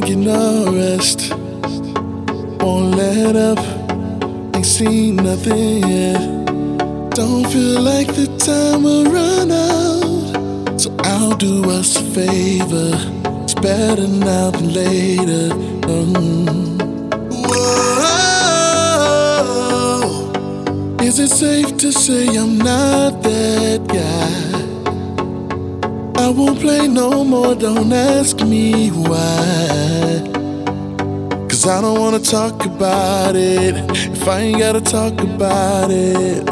get no rest. Won't let up, ain't seen nothing yet. Don't feel like the time will run out. So I'll do us a favor. It's better now than later. Mm. Whoa. Is it safe to say I'm not that guy? I won't play no more, don't ask me why. Cause I don't wanna talk about it if I ain't gotta talk about it.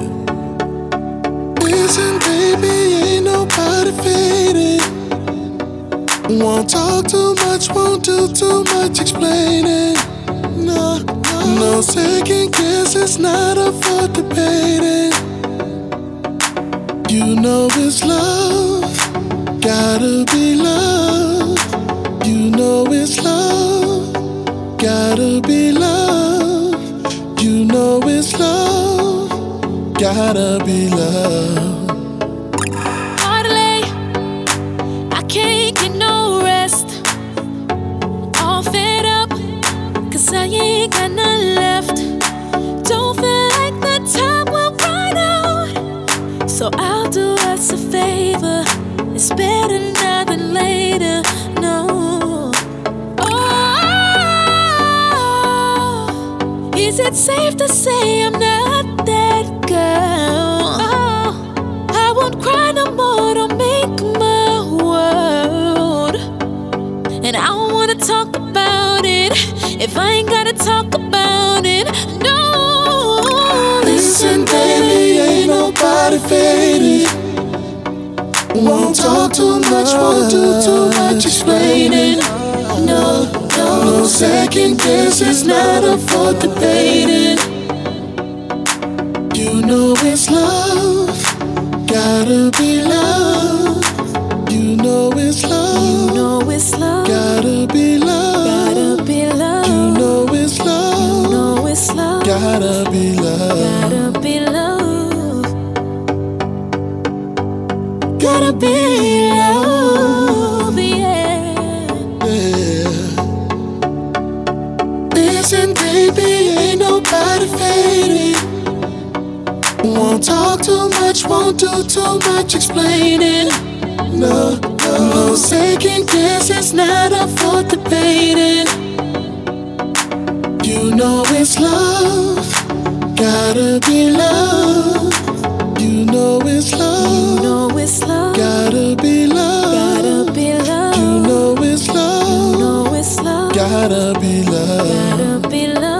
Listen, baby, ain't nobody faded. Won't talk too much, won't do too much explaining. No, no, no second guess, not up for debating. You know it's love. Gotta be love, you know it's love. Gotta be love, you know it's love. Gotta be love. Hardly, I can't get no rest. All fed up, cause I ain't got none left. Don't feel like the time will run out. So I'll Oh, is it safe to say I'm not that girl? Oh, I won't cry no more. Don't make my world. And I don't wanna talk about it if I ain't gotta talk about it. No. Listen, baby, ain't nobody faded. Won't talk too much, won't do too much explaining. Second guess, it's not up for debating. You know it's love, gotta be love. You know it's love, No, it's love. gotta be love. Gotta be love. You know it's love, No, it's love. gotta be love. Gotta be love. Gotta be love. Listen, baby, ain't nobody faded. Won't talk too much, won't do too much explaining. No, no, no second guess, it's not up for debating. You know it's love, gotta be love. You know it's love, love. Gotta be love.